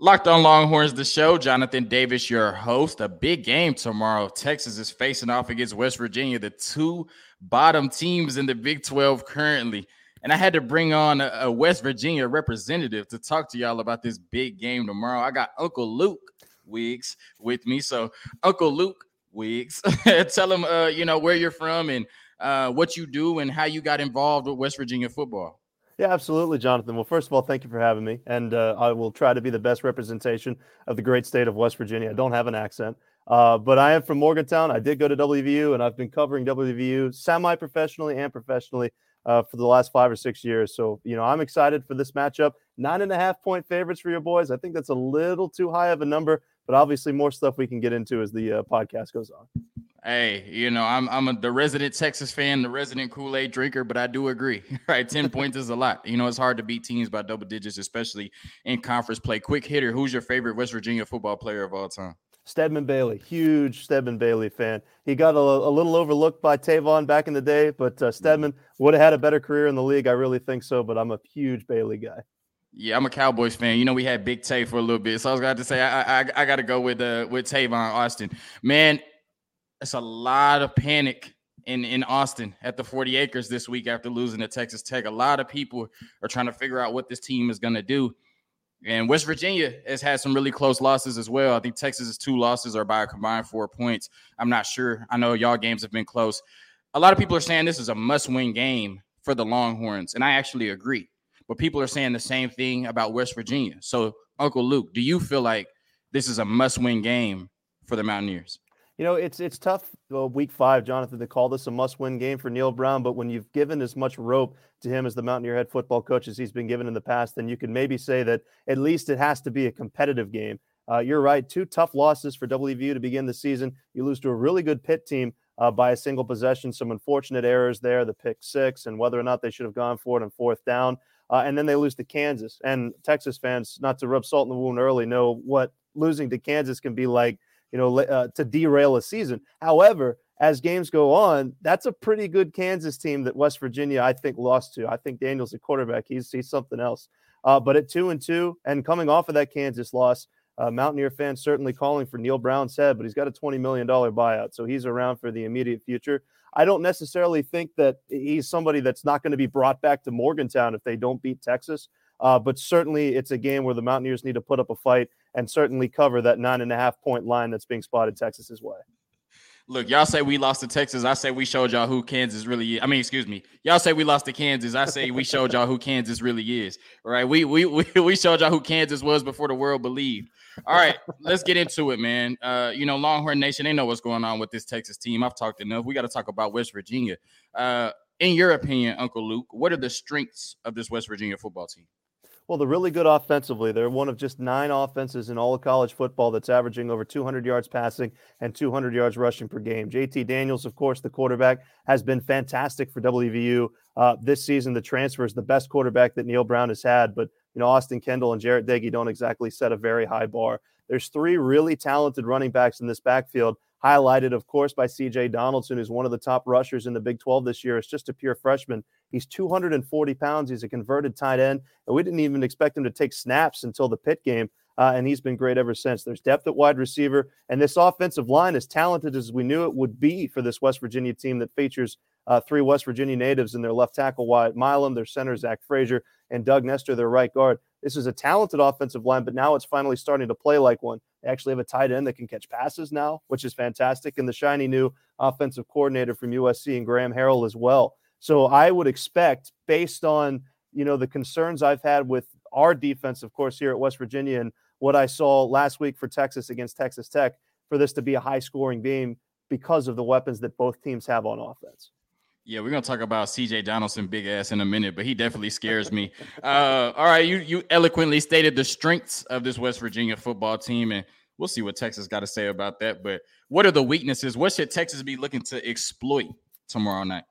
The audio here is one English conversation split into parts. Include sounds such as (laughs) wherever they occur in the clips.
Locked on Longhorns, the show. Jonathan Davis, your host. A big game tomorrow. Texas is facing off against West Virginia, the two bottom teams in the Big 12 currently. And I had to bring on a, West Virginia representative to talk to y'all about this big game tomorrow. I got Uncle Luke Wiggs with me. So, Uncle Luke Wiggs, (laughs) tell him, uh, you know, where you're from and uh, what you do and how you got involved with West Virginia football. Yeah, absolutely, Jonathan. Well, first of all, thank you for having me, and uh, I will try to be the best representation of the great state of West Virginia. I don't have an accent, uh, but I am from Morgantown. I did go to WVU, and I've been covering WVU semi-professionally and professionally uh, for the last five or six years. So, you know, I'm excited for this matchup. Nine and a half point favorites for your boys. I think that's a little too high of a number, but obviously more stuff we can get into as the uh, podcast goes on. Hey, you know, I'm I'm a, the resident Texas fan, the resident Kool-Aid drinker, but I do agree. (laughs) Right, 10 (laughs) points is a lot. You know, it's hard to beat teams by double digits, especially in conference play. Quick hitter, who's your favorite West Virginia football player of all time? Stedman Bailey, huge Stedman Bailey fan. He got a, a little overlooked by Tavon back in the day, but uh, Stedman would have had a better career in the league. I really think so, but I'm a huge Bailey guy. Yeah, I'm a Cowboys fan. You know, we had Big Tay for a little bit, so I was going to say I I, I got to go with uh with Tavon Austin. Man, it's a lot of panic in, in Austin at the 40 acres this week after losing to Texas Tech. A lot of people are trying to figure out what this team is going to do. And West Virginia has had some really close losses as well. I think Texas's two losses are by a combined four points. I'm not sure. I know y'all games have been close. A lot of people are saying this is a must win game for the Longhorns, and I actually agree. But people are saying the same thing about West Virginia. So, Uncle Luke, do you feel like this is a must win game for the Mountaineers? You know, it's it's tough uh, week five, Jonathan, to call this a must-win game for Neal Brown. But when you've given as much rope to him as the Mountaineer head football coach as he's been given in the past, then you can maybe say that at least it has to be a competitive game. Uh, you're right. Two tough losses for WVU to begin the season. You lose to a really good Pitt team uh, by a single possession. Some unfortunate errors there, the pick six, and whether or not they should have gone for it on fourth down. Uh, and then they lose to Kansas. And Texas fans, not to rub salt in the wound early, know what losing to Kansas can be like you know, uh, to derail a season. However, as games go on, that's a pretty good Kansas team that West Virginia, I think, lost to. I think Daniels, a quarterback, he's, he's something else. Uh, but at two and two, and coming off of that Kansas loss, uh, Mountaineer fans certainly calling for Neal Brown's head, but he's got a $20 million buyout. So he's around for the immediate future. I don't necessarily think that he's somebody that's not going to be brought back to Morgantown if they don't beat Texas. Uh, but certainly, it's a game where the Mountaineers need to put up a fight and certainly cover that nine and a half point line that's being spotted Texas's way. Look, y'all say we lost to Texas. I say we showed y'all who Kansas really is. I mean, excuse me. Y'all say we lost to Kansas. I say we showed y'all who Kansas really is. Right? We we we, (laughs) we showed y'all who Kansas was before the world believed. All right, let's get into it, man. Uh, you know, Longhorn Nation, they know what's going on with this Texas team. I've talked enough. We got to talk about West Virginia. Uh, in your opinion, Uncle Luke, what are the strengths of this West Virginia football team? Well, they're really good offensively. They're one of just nine offenses in all of college football that's averaging over 200 yards passing and 200 yards rushing per game. JT Daniels, of course, the quarterback, has been fantastic for WVU uh, this season. The transfer is the best quarterback that Neal Brown has had, but you know Austin Kendall and Jarret Doege don't exactly set a very high bar. There's three really talented running backs in this backfield highlighted, of course, by CJ Donaldson, who's one of the top rushers in the Big 12 this year. It's just a pure freshman. He's 240 pounds. He's a converted tight end. And we didn't even expect him to take snaps until the Pitt game. Uh, and he's been great ever since. There's depth at wide receiver. And this offensive line, as talented as we knew it would be for this West Virginia team that features uh, three West Virginia natives in their left tackle, Wyatt Milum, their center, Zach Frazier, and Doug Nester, their right guard. This is a talented offensive line, but now it's finally starting to play like one. They actually have a tight end that can catch passes now, which is fantastic. And the shiny new offensive coordinator from USC and Graham Harrell as well. So I would expect, based on you know the concerns I've had with our defense, of course, here at West Virginia, and what I saw last week for Texas against Texas Tech, for this to be a high-scoring game because of the weapons that both teams have on offense. Yeah, we're gonna talk about CJ Donaldson, big ass, in a minute, but he definitely scares me. Uh, all right, you you eloquently stated the strengths of this West Virginia football team, and we'll see what Texas got to say about that. But what are the weaknesses? What should Texas be looking to exploit tomorrow night?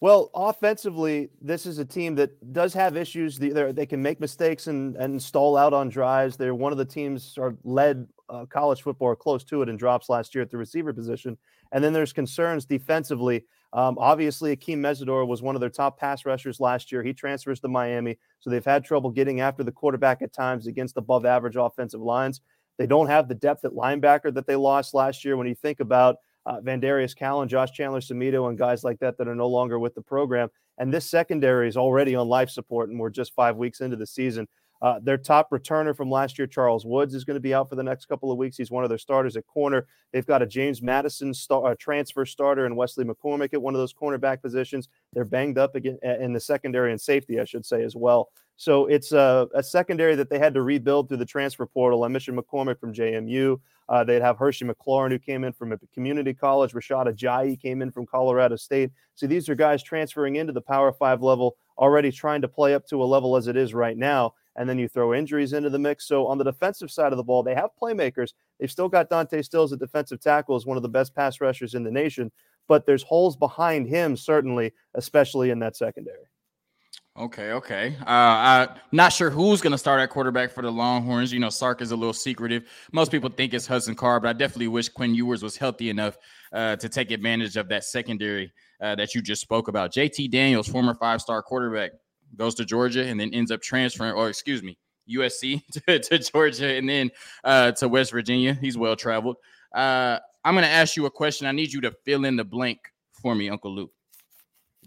Well, offensively, this is a team that does have issues. They, can make mistakes and, and stall out on drives. They're one of the teams are led uh, college football close to it in drops last year at the receiver position. And then there's concerns defensively. Um, obviously, Akeem Mesidor was one of their top pass rushers last year. He transfers to Miami, so they've had trouble getting after the quarterback at times against above average offensive lines. They don't have the depth at linebacker that they lost last year. When you think about uh, Vandarius Josh Chandler Semedo, and guys like that that are no longer with the program, and this secondary is already on life support, and we're just five weeks into the season. Uh, their top returner from last year, Charles Woods, is going to be out for the next couple of weeks. He's one of their starters at corner. They've got a James Madison star, uh, transfer starter and Wesley McCormick at one of those cornerback positions. They're banged up again uh, in the secondary and safety, I should say, as well. So it's a, a secondary that they had to rebuild through the transfer portal. I mentioned McCormick from JMU. Uh, they'd have Hershey McLaurin, who came in from a community college. Rashad Ajayi came in from Colorado State. So these are guys transferring into the Power Five level, already trying to play up to a level as it is right now and then you throw injuries into the mix. So on the defensive side of the ball, they have playmakers. They've still got Dante Stills at defensive tackle as one of the best pass rushers in the nation, but there's holes behind him certainly, especially in that secondary. Okay, okay. Uh, I'm not sure who's going to start at quarterback for the Longhorns. You know, Sark is a little secretive. Most people think it's Hudson Card, but I definitely wish Quinn Ewers was healthy enough uh, to take advantage of that secondary uh, that you just spoke about. JT Daniels, former five-star quarterback, goes to Georgia and then ends up transferring, or excuse me, USC (laughs) to, to Georgia and then uh, to West Virginia. He's well traveled. Uh, I'm going to ask you a question. I need you to fill in the blank for me, Uncle Luke.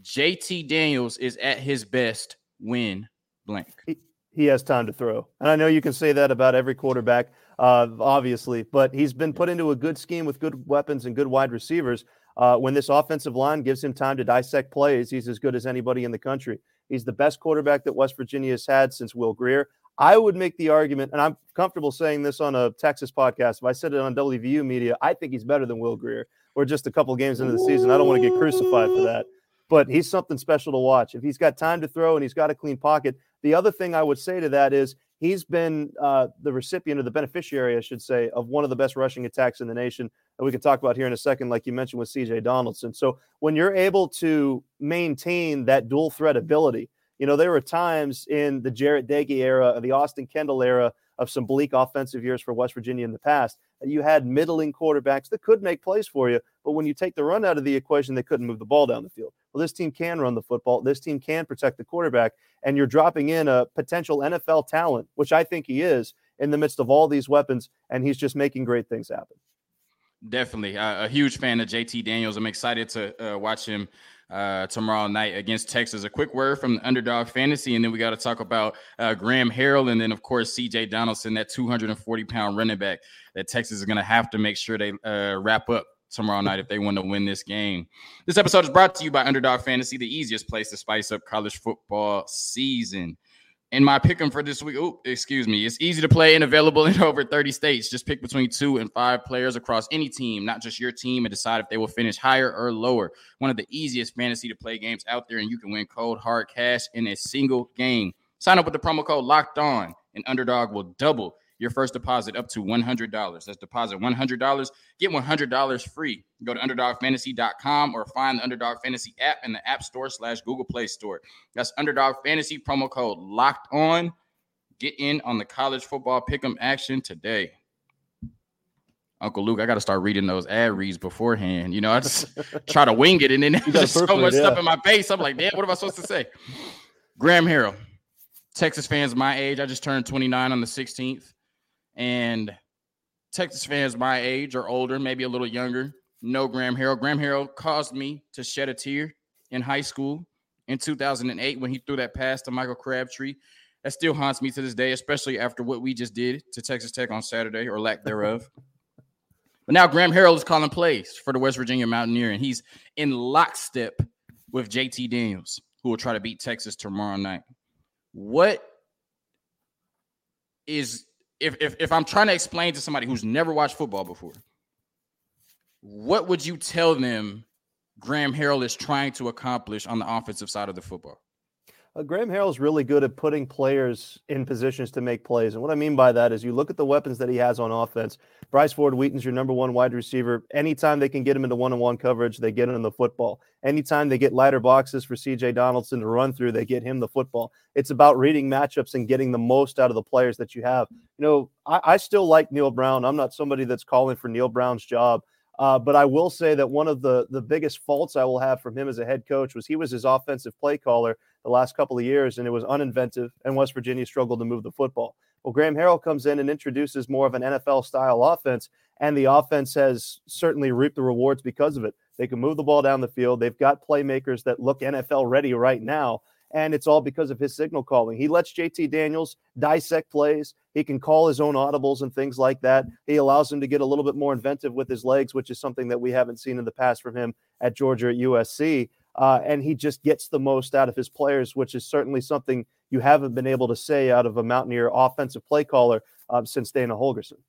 JT Daniels is at his best when blank. He, he has time to throw. And I know you can say that about every quarterback, uh, obviously, but he's been put into a good scheme with good weapons and good wide receivers. Uh, when this offensive line gives him time to dissect plays, he's as good as anybody in the country. He's the best quarterback that West Virginia has had since Will Grier. I would make the argument, and I'm comfortable saying this on a Texas podcast. If I said it on WVU media, I think he's better than Will Grier. We're just a couple games into the season. I don't want to get crucified for that, but he's something special to watch. If he's got time to throw and he's got a clean pocket, the other thing I would say to that is he's been uh, the recipient or the beneficiary, I should say, of one of the best rushing attacks in the nation that we can talk about here in a second, like you mentioned with CJ Donaldson. So when you're able to maintain that dual threat ability, you know, there were times in the Jarret Doege era, the Austin Kendall era of some bleak offensive years for West Virginia in the past, that you had middling quarterbacks that could make plays for you. But when you take the run out of the equation, they couldn't move the ball down the field. Well, this team can run the football. This team can protect the quarterback. And you're dropping in a potential NFL talent, which I think he is, in the midst of all these weapons. And he's just making great things happen. Definitely. Uh, a huge fan of JT Daniels. I'm excited to uh, watch him uh, tomorrow night against Texas. A quick word from the underdog fantasy, and then we got to talk about uh, Graham Harrell, and then of course CJ Donaldson, that 240 pound running back that Texas is going to have to make sure they uh, wrap up tomorrow night if they want to win this game. This episode is brought to you by Underdog Fantasy, the easiest place to spice up college football season in my pick 'em for this week. Oh, excuse me. It's easy to play and available (laughs) in over 30 states. Just pick between two and five players across any team, not just your team, and decide if they will finish higher or lower. One of the easiest fantasy to play games out there, and you can win cold hard cash in a single game. Sign up with the promo code locked on, and underdog will double your first deposit up to $100. That's deposit $100. Get $100 free. Go to underdogfantasy.com or find the Underdog Fantasy app in the App Store slash Google Play Store. That's Underdog Fantasy promo code locked on. Get in on the college football pick'em action today. Uncle Luke, I got to start reading those ad reads beforehand. You know, I just (laughs) try to wing it, and then there's so much yeah. stuff in my face. I'm like, damn, what am I supposed to say? Graham Harrell, Texas fans my age. I just turned 29 on the 16th. And Texas fans my age or older, maybe a little younger, know Graham Harrell. Graham Harrell caused me to shed a tear in high school in 2008 when he threw that pass to Michael Crabtree. That still haunts me to this day, especially after what we just did to Texas Tech on Saturday or lack thereof. (laughs) but now Graham Harrell is calling plays for the West Virginia Mountaineer, and he's in lockstep with JT Daniels, who will try to beat Texas tomorrow night. What is if, if if I'm trying to explain to somebody who's never watched football before, what would you tell them Graham Harrell is trying to accomplish on the offensive side of the football? Uh, Graham Harrell's really good at putting players in positions to make plays. And what I mean by that is you look at the weapons that he has on offense. Bryce Ford Wheaton's your number one wide receiver. Anytime they can get him into one on one coverage, they get him the football. Anytime they get lighter boxes for CJ Donaldson to run through, they get him the football. It's about reading matchups and getting the most out of the players that you have. You know, I, I still like Neal Brown. I'm not somebody that's calling for Neal Brown's job. Uh, but I will say that one of the the biggest faults I will have from him as a head coach was he was his offensive play caller the last couple of years, and it was uninventive, and West Virginia struggled to move the football. Well, Graham Harrell comes in and introduces more of an NFL style offense, and the offense has certainly reaped the rewards because of it. They can move the ball down the field. They've got playmakers that look NFL ready right now. And it's all because of his signal calling. He lets JT Daniels dissect plays. He can call his own audibles and things like that. He allows him to get a little bit more inventive with his legs, which is something that we haven't seen in the past from him at Georgia at USC. Uh, and he just gets the most out of his players, which is certainly something you haven't been able to say out of a Mountaineer offensive play caller uh, since Dana Holgorsen.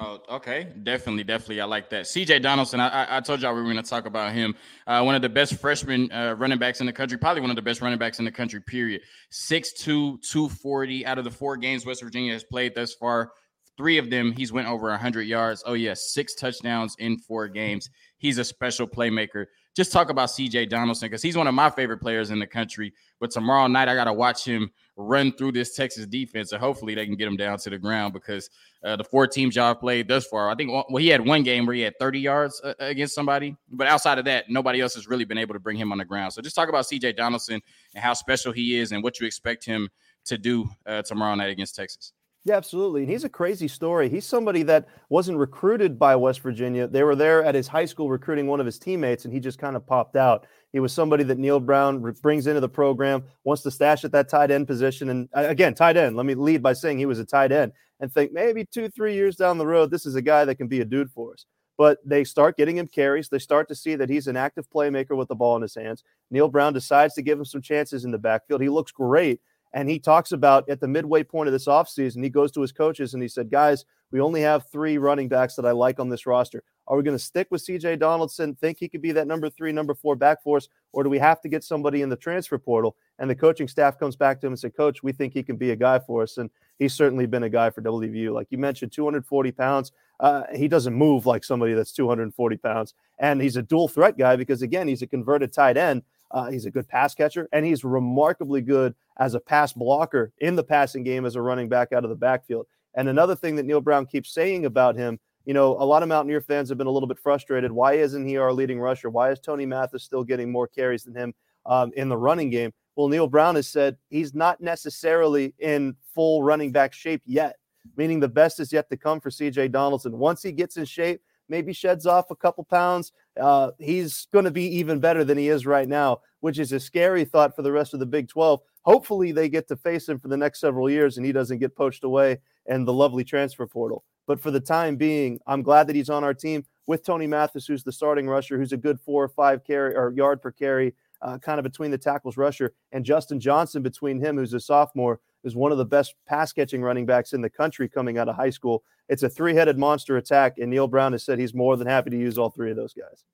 Oh, okay. Definitely, definitely. I like that. CJ Donaldson, I, I told y'all we were going to talk about him. Uh, one of the best freshman uh, running backs in the country, probably one of the best running backs in the country, period. 6'2, 240 out of the four games West Virginia has played thus far. Three of them, he's went over 100 yards. Oh, yeah, six touchdowns in four games. He's a special playmaker just talk about CJ Donaldson because he's one of my favorite players in the country. But tomorrow night, I got to watch him run through this Texas defense, and hopefully they can get him down to the ground because uh, the four teams y'all played thus far, I think well, he had one game where he had 30 yards uh, against somebody, but outside of that, nobody else has really been able to bring him on the ground. So just talk about CJ Donaldson and how special he is and what you expect him to do uh, tomorrow night against Texas. Yeah, absolutely. And he's a crazy story. He's somebody that wasn't recruited by West Virginia. They were there at his high school recruiting one of his teammates, and he just kind of popped out. He was somebody that Neal Brown brings into the program, wants to stash at that tight end position. And uh, again, tight end. Let me lead by saying he was a tight end and think maybe two, three years down the road, this is a guy that can be a dude for us. But they start getting him carries. They start to see that he's an active playmaker with the ball in his hands. Neal Brown decides to give him some chances in the backfield. He looks great and he talks about at the midway point of this offseason, he goes to his coaches and he said, Guys, we only have three running backs that I like on this roster. Are we going to stick with CJ Donaldson, think he could be that number three, number four back for us, or do we have to get somebody in the transfer portal? And the coaching staff comes back to him and said, Coach, we think he can be a guy for us. And he's certainly been a guy for WVU. Like you mentioned, 240 pounds. Uh, he doesn't move like somebody that's 240 pounds. And he's a dual threat guy because, again, he's a converted tight end. Uh, he's a good pass catcher, and he's remarkably good as a pass blocker in the passing game as a running back out of the backfield. And another thing that Neal Brown keeps saying about him, you know, a lot of Mountaineer fans have been a little bit frustrated. Why isn't he our leading rusher? Why is Tony Mathis still getting more carries than him um, in the running game? Well, Neal Brown has said he's not necessarily in full running back shape yet, meaning the best is yet to come for CJ Donaldson. Once he gets in shape, maybe sheds off a couple pounds, uh, he's going to be even better than he is right now, which is a scary thought for the rest of the Big 12. Hopefully, they get to face him for the next several years and he doesn't get poached away in the lovely transfer portal. But for the time being, I'm glad that he's on our team with Tony Mathis, who's the starting rusher, who's a good four or five carry or yard per carry, uh, kind of between the tackles rusher, and Justin Johnson between him, who's a sophomore, is one of the best pass catching running backs in the country coming out of high school. It's a three headed monster attack, and Neal Brown has said he's more than happy to use all three of those guys.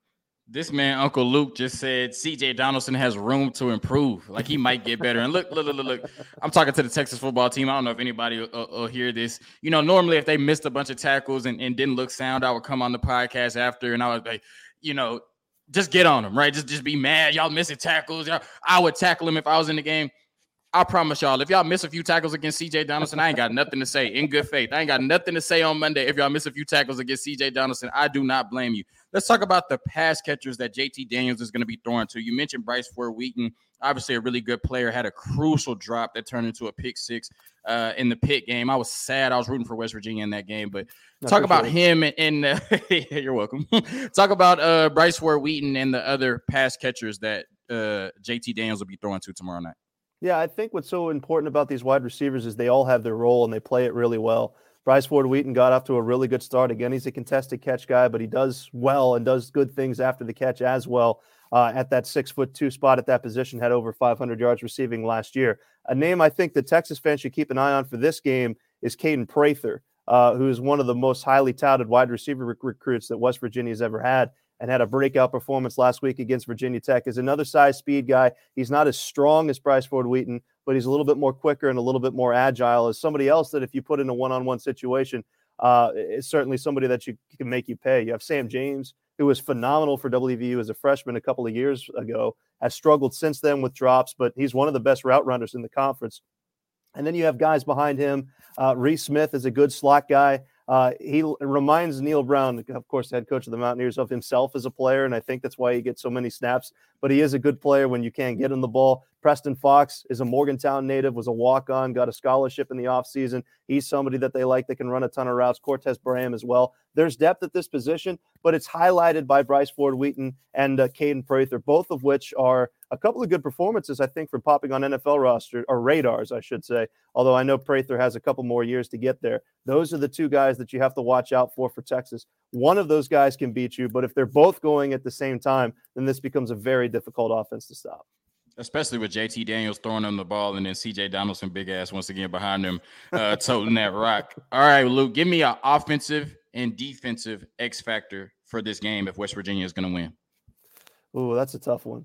This man, Uncle Luke, just said CJ Donaldson has room to improve. Like he might get better. And look, look, look, look, look. I'm talking to the Texas football team. I don't know if anybody will, will, hear this. You know, normally if they missed a bunch of tackles and, and didn't look sound, I would come on the podcast after and I was like, you know, just get on them, right? Just just be mad. Y'all missing tackles. Y'all, I would tackle him if I was in the game. I promise y'all, if y'all miss a few tackles against CJ Donaldson, I ain't got nothing to say in good faith. I ain't got nothing to say on Monday. If y'all miss a few tackles against CJ Donaldson, I do not blame you. Let's talk about the pass catchers that JT Daniels is going to be throwing to. You mentioned Bryce Ford Wheaton, obviously a really good player, had a crucial drop that turned into a pick six uh, in the Pitt game. I was sad. I was rooting for West Virginia in that game, but talk about him and, and uh, (laughs) you're welcome. (laughs) talk about uh, Bryce Ford Wheaton and the other pass catchers that uh, JT Daniels will be throwing to tomorrow night. Yeah, I think what's so important about these wide receivers is they all have their role and they play it really well. Bryce Ford Wheaton got off to a really good start. Again, he's a contested catch guy, but he does well and does good things after the catch as well. Uh, at that six foot two spot at that position, had over 500 yards receiving last year. A name I think the Texas fans should keep an eye on for this game is Kaden Prather, uh, who is one of the most highly touted wide receiver rec- recruits that West Virginia has ever had and had a breakout performance last week against Virginia Tech. Is another size speed guy. He's not as strong as Bryce Ford Wheaton, but he's a little bit more quicker and a little bit more agile. As somebody else that if you put in a one-on-one situation, uh, is certainly somebody that you can make you pay. You have Sam James, who was phenomenal for WVU as a freshman a couple of years ago, has struggled since then with drops, but he's one of the best route runners in the conference. And then you have guys behind him. Uh, Reese Smith is a good slot guy. Uh, he reminds Neal Brown, of course, head coach of the Mountaineers, of himself as a player, and I think that's why he gets so many snaps. But he is a good player when you can't get him the ball. Preston Fox is a Morgantown native, was a walk-on, got a scholarship in the offseason. He's somebody that they like that can run a ton of routes. Cortez Braham as well. There's depth at this position, but it's highlighted by Bryce Ford Wheaton and uh, Kaden Prather, both of which are a couple of good performances, I think, for popping on NFL roster or radars, I should say. Although I know Prather has a couple more years to get there. Those are the two guys that you have to watch out for for Texas. One of those guys can beat you, but if they're both going at the same time, then this becomes a very difficult offense to stop. Especially with JT Daniels throwing them the ball and then CJ Donaldson, big ass, once again behind him, uh, (laughs) toting that rock. All right, Luke, give me an offensive and defensive X factor for this game if West Virginia is going to win. Ooh, that's a tough one.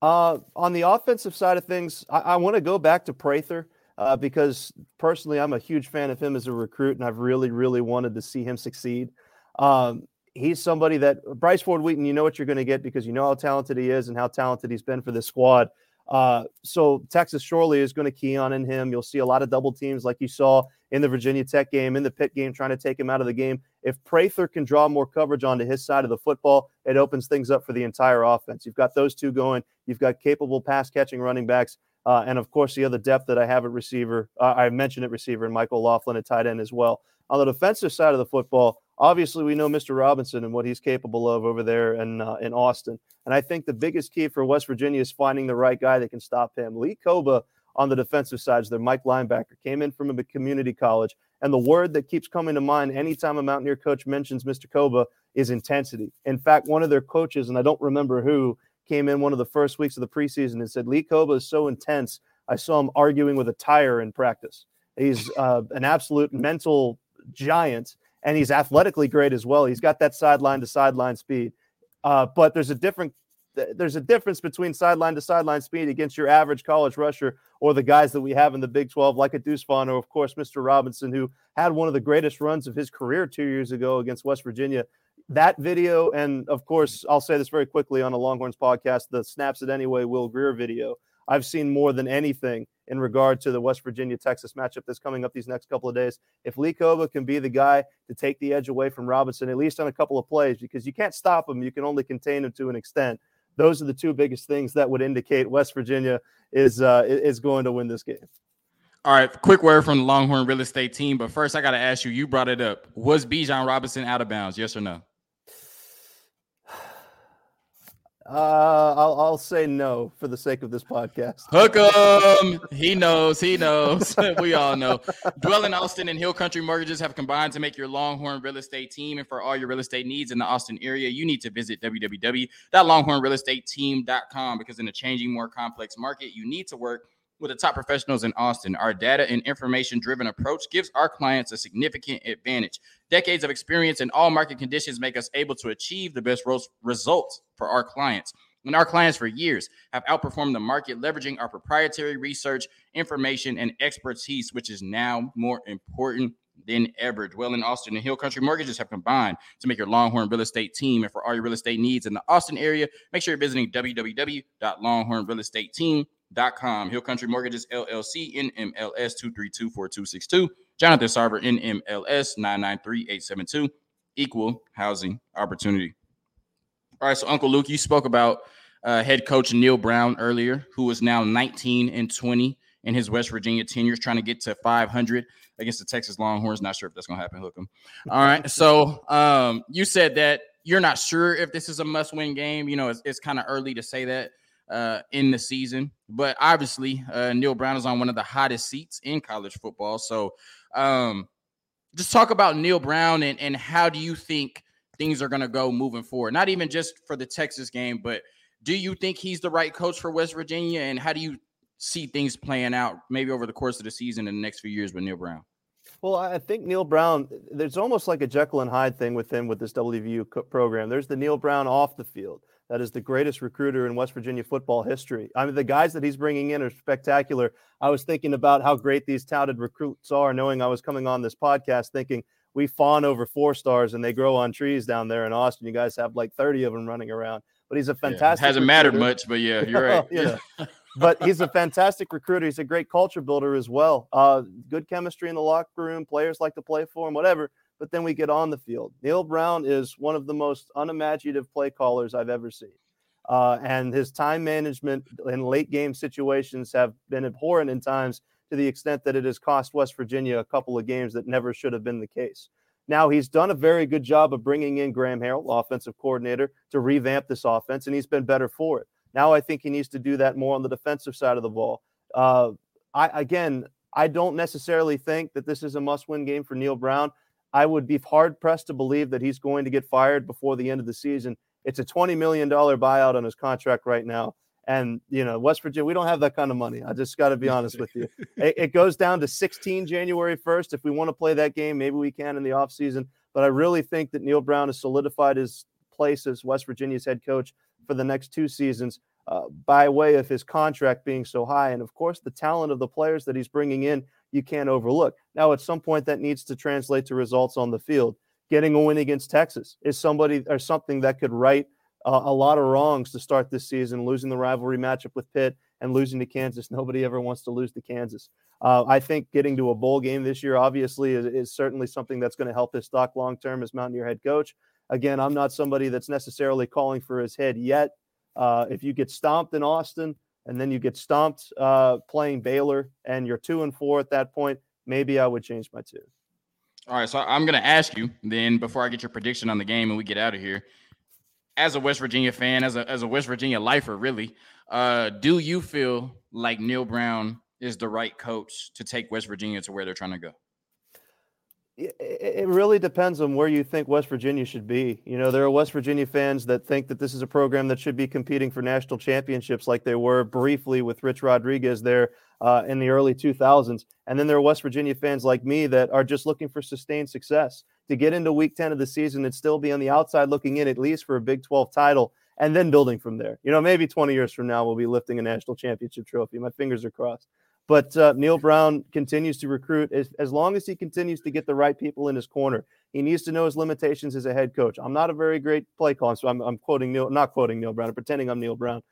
Uh, on the offensive side of things, I, I want to go back to Prather uh, because personally, I'm a huge fan of him as a recruit, and I've really, really wanted to see him succeed. Um, he's somebody that Bryce Ford Wheaton, you know what you're going to get because you know how talented he is and how talented he's been for this squad. Uh, so Texas surely is going to key on in him. You'll see a lot of double teams like you saw in the Virginia Tech game, in the Pitt game, trying to take him out of the game. If Prather can draw more coverage onto his side of the football, it opens things up for the entire offense. You've got those two going. You've got capable pass catching running backs. Uh, and of course, the other depth that I have at receiver, uh, I mentioned at receiver, and Mike O'Laughlin at tight end as well. On the defensive side of the football, obviously we know Mr. Robinson and what he's capable of over there in uh, in Austin. And I think the biggest key for West Virginia is finding the right guy that can stop him. Lee Kpogba on the defensive side is their Mike linebacker, came in from a community college. And the word that keeps coming to mind anytime a Mountaineer coach mentions Mr. Kpogba is intensity. In fact, one of their coaches, and I don't remember who, came in one of the first weeks of the preseason and said, Lee Kpogba is so intense. I saw him arguing with a tire in practice. He's uh, an absolute mental giant and he's athletically great as well. He's got that sideline to sideline speed. Uh, but there's a different there's a difference between sideline to sideline speed against your average college rusher or the guys that we have in the Big 12, like a Deuce Vaughn or, of course, Mr. Robinson, who had one of the greatest runs of his career two years ago against West Virginia. That video, and of course, I'll say this very quickly on a Longhorns podcast the Snaps It Anyway Will Grier video. I've seen more than anything in regard to the West Virginia Texas matchup that's coming up these next couple of days. If Lee Kpogba can be the guy to take the edge away from Robinson, at least on a couple of plays, because you can't stop him, you can only contain him to an extent. Those are the two biggest things that would indicate West Virginia is uh, is going to win this game. All right, quick word from the Longhorn real estate team. But first, I got to ask you. You brought it up. Was Bijan Robinson out of bounds? Yes or no? Uh, I'll, I'll say no for the sake of this podcast. Hook him. he knows. He knows. (laughs) we all know. Dwell in Austin and Hill Country Mortgages have combined to make your Longhorn real estate team. And for all your real estate needs in the Austin area, you need to visit www.longhornrealestateteam.com because in a changing, more complex market, you need to work with the top professionals in Austin. Our data and information driven approach gives our clients a significant advantage. Decades of experience in all market conditions make us able to achieve the best results for our clients. And our clients for years have outperformed the market, leveraging our proprietary research, information, and expertise, which is now more important than ever. Dwell in Austin and Hill Country Mortgages have combined to make your Longhorn real estate team. And for all your real estate needs in the Austin area, make sure you're visiting www.longhornrealestateteam.com com. Hill Country Mortgages LLC, NMLS 2324262. Jonathan Sarver, NMLS 993872. Equal housing opportunity. All right, so Uncle Luke, you spoke about uh, head coach Neal Brown earlier, who is now 19 and 20 in his West Virginia tenure, trying to get to 500 against the Texas Longhorns. Not sure if that's going to happen. Hook them. All right. So um, you said that you're not sure if this is a must win game. You know, it's, it's kind of early to say that uh, in the season. But obviously, uh, Neal Brown is on one of the hottest seats in college football. So, um, just talk about Neal Brown and, and how do you think things are going to go moving forward? Not even just for the Texas game, but do you think he's the right coach for West Virginia? And how do you see things playing out maybe over the course of the season in the next few years with Neal Brown? Well, I think Neal Brown, there's almost like a Jekyll and Hyde thing with him with this WVU program. There's the Neal Brown off the field that is the greatest recruiter in West Virginia football history. I mean, the guys that he's bringing in are spectacular. I was thinking about how great these touted recruits are, knowing I was coming on this podcast, thinking we fawn over four stars and they grow on trees down there in Austin. You guys have like 30 of them running around, but he's a fantastic. Yeah, hasn't recruiter. mattered much, but yeah, you're right. (laughs) yeah. (laughs) but he's a fantastic recruiter. He's a great culture builder as well. Uh, good chemistry in the locker room. Players like to play for him, whatever. But then we get on the field. Neal Brown is one of the most unimaginative play callers I've ever seen. Uh, and his time management in late game situations have been abhorrent in times to the extent that it has cost West Virginia a couple of games that never should have been the case. Now, he's done a very good job of bringing in Graham Harrell, offensive coordinator, to revamp this offense, and he's been better for it. Now, I think he needs to do that more on the defensive side of the ball. Uh, I again, I don't necessarily think that this is a must-win game for Neal Brown. I would be hard pressed to believe that he's going to get fired before the end of the season. It's a $20 million buyout on his contract right now. And, you know, West Virginia, we don't have that kind of money. I just got to be (laughs) honest with you. It, it, goes down to 16 January 1st. If we want to play that game, maybe we can in the offseason. But I really think that Neal Brown has solidified his place as West Virginia's head coach for the next two seasons uh, by way of his contract being so high. And of course, the talent of the players that he's bringing in, you can't overlook. Now, at some point, that needs to translate to results on the field. Getting a win against Texas is somebody or something that could right uh, a lot of wrongs to start this season, losing the rivalry matchup with Pitt and losing to Kansas. (laughs) Nobody ever wants to lose to Kansas. Uh, I think getting to a bowl game this year, obviously, is, is certainly something that's going to help his stock long term as Mountaineer head coach. Again, I'm not somebody that's necessarily calling for his head yet. Uh, if you get stomped in Austin and then you get stomped uh, playing Baylor and you're two and four at that point, maybe I would change my two. All right, so I'm going to ask you then before I get your prediction on the game and we get out of here as a West Virginia fan, as a as a West Virginia lifer, really, uh, do you feel like Neal Brown is the right coach to take West Virginia to where they're trying to go? It really depends on where you think West Virginia should be. You know, there are West Virginia fans that think that this is a program that should be competing for national championships, like they were briefly with Rich Rodriguez there uh, in the early 2000s. And then there are West Virginia fans like me that are just looking for sustained success to get into week 10 of the season and still be on the outside looking in at least for a Big 12 title and then building from there. You know, maybe 20 years from now, we'll be lifting a national championship trophy. My fingers are crossed. But uh, Neal Brown continues to recruit as, as long as he continues to get the right people in his corner. He needs to know his limitations as a head coach. I'm not a very great play caller, so I'm, I'm quoting Neal, not quoting Neal Brown, I'm pretending I'm Neal Brown.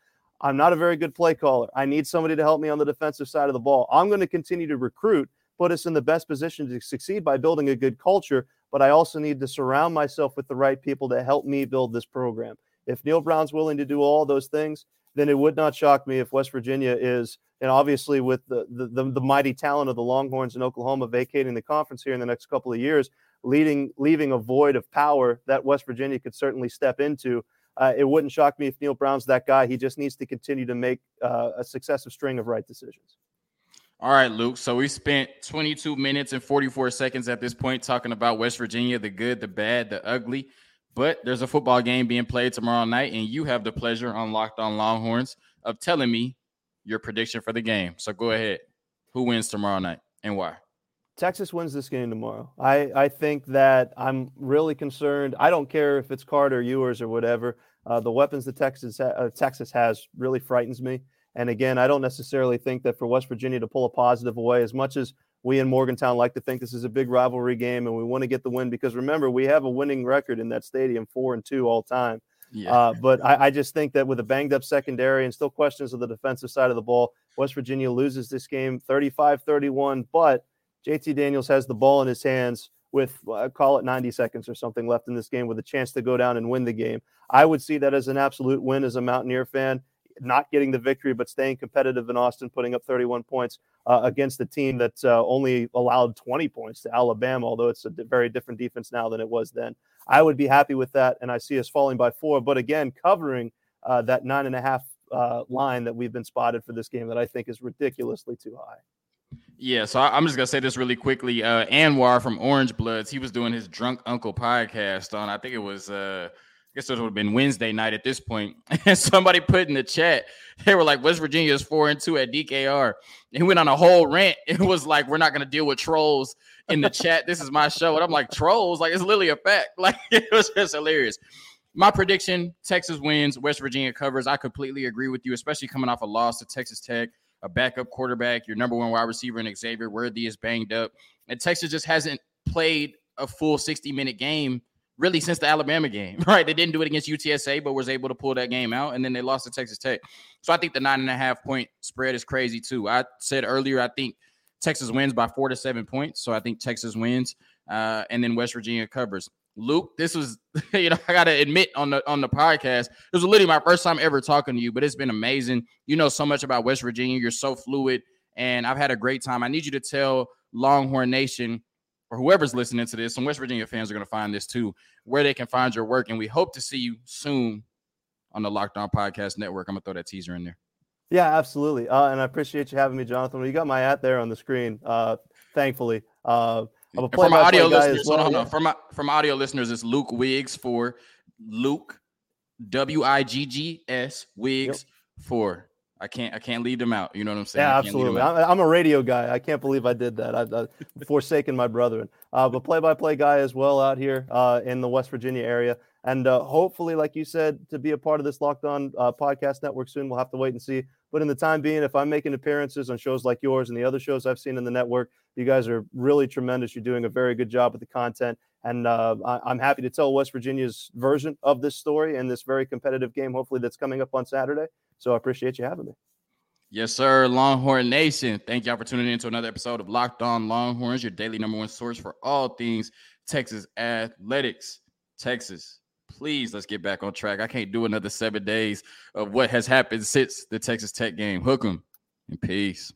I'm not a very good play caller. I need somebody to help me on the defensive side of the ball. I'm going to continue to recruit, put us in the best position to succeed by building a good culture but I also need to surround myself with the right people to help me build this program. If Neal Brown's willing to do all those things, then it would not shock me if West Virginia is, and obviously with the, the, the, mighty talent of the Longhorns in Oklahoma vacating the conference here in the next couple of years, leading leaving a void of power that West Virginia could certainly step into. Uh, it wouldn't shock me if Neal Brown's that guy. He just needs to continue to make uh, a successive string of right decisions. All right, Luke. So we spent 22 minutes and 44 seconds at this point talking about West Virginia, the good, the bad, the ugly. But there's a football game being played tomorrow night, and you have the pleasure on Locked On Longhorns of telling me your prediction for the game. So go ahead. Who wins tomorrow night and why? Texas wins this game tomorrow. I, I think that I'm really concerned. I don't care if it's Carter, Ewers, or whatever. Uh, the weapons that Texas uh, Texas has really frightens me. And again, I don't necessarily think that for West Virginia to pull a positive away, as much as we in Morgantown like to think this is a big rivalry game and we want to get the win, because remember, we have a winning record in that stadium, four and two all time. Yeah. Uh, but I, I, just think that with a banged up secondary and still questions of the defensive side of the ball, West Virginia loses this game 35 31. But JT Daniels has the ball in his hands with, uh, call it 90 seconds or something left in this game with a chance to go down and win the game. I would see that as an absolute win as a Mountaineer fan not getting the victory, but staying competitive in Austin, putting up 31 points uh, against a team that uh, only allowed 20 points to Alabama, although it's a very different defense now than it was then. I would be happy with that, and I see us falling by four. But again, covering uh, that nine and a half uh, line that we've been spotted for this game that I think is ridiculously too high. Yeah, so I, am just gonna say this really quickly. Uh, Anwar from Orange Bloods, he was doing his Drunk Uncle podcast on, I think it was uh, guess it would have been Wednesday night at this point. (laughs) And somebody put in the chat, they were like, West Virginia is four and two at DKR. And he went on a whole rant. (laughs) It was like, we're not going to deal with trolls in the chat. This is my show. And I'm like, trolls? Like, it's literally a fact. (laughs) Like, it was just hilarious. My prediction Texas wins, West Virginia covers. I completely agree with you, especially coming off a loss to Texas Tech, a backup quarterback, your number one wide receiver, and Xavier Worthy is banged up. And Texas just hasn't played a full 60 minute game really since the Alabama game, (laughs) right? They didn't do it against UTSA, but was able to pull that game out, and then they lost to Texas Tech. So I think the nine and a half point spread is crazy too. I said earlier, I think Texas wins by four to seven points. So I think Texas wins, uh, and then West Virginia covers. Luke, this was, (laughs) you know, I gotta admit on the on the podcast, it was literally my first time ever talking to you, but it's been amazing. You know so much about West Virginia. You're so fluid, and I've had a great time. I need you to tell Longhorn Nation or whoever's listening to this, some West Virginia fans are gonna find this too, where they can find your work. And we hope to see you soon on the Locked On Podcast Network. I'm gonna throw that teaser in there. Yeah, absolutely. Uh, and I appreciate you having me, Jonathan. Well, you got my ad there on the screen, uh, thankfully. Uh, from audio listeners, well, hold on, yeah. from my, from audio listeners, it's Luke Wiggs for Luke W I G G S Wiggs yep. for. I can't I can't leave them out. You know what I'm saying? Yeah, absolutely. I'm, I'm, a radio guy. I can't believe I did that. I've, I've forsaken my brethren. Uh, but play by play guy as well out here uh, in the West Virginia area. And uh, hopefully, like you said, to be a part of this Locked On uh, podcast network soon, we'll have to wait and see. But in the time being, if I'm making appearances on shows like yours and the other shows I've seen in the network, you guys are really tremendous. You're doing a very good job with the content. And uh, I- am happy to tell West Virginia's version of this story and this very competitive game, hopefully, that's coming up on Saturday. So I appreciate you having me. Yes, sir. Longhorn Nation. Thank y'all for tuning in to another episode of Locked On Longhorns, your daily number one source for all things Texas athletics. Texas please let's get back on track. I can't do another seven days of what has happened since the Texas Tech game. Hook 'em and peace.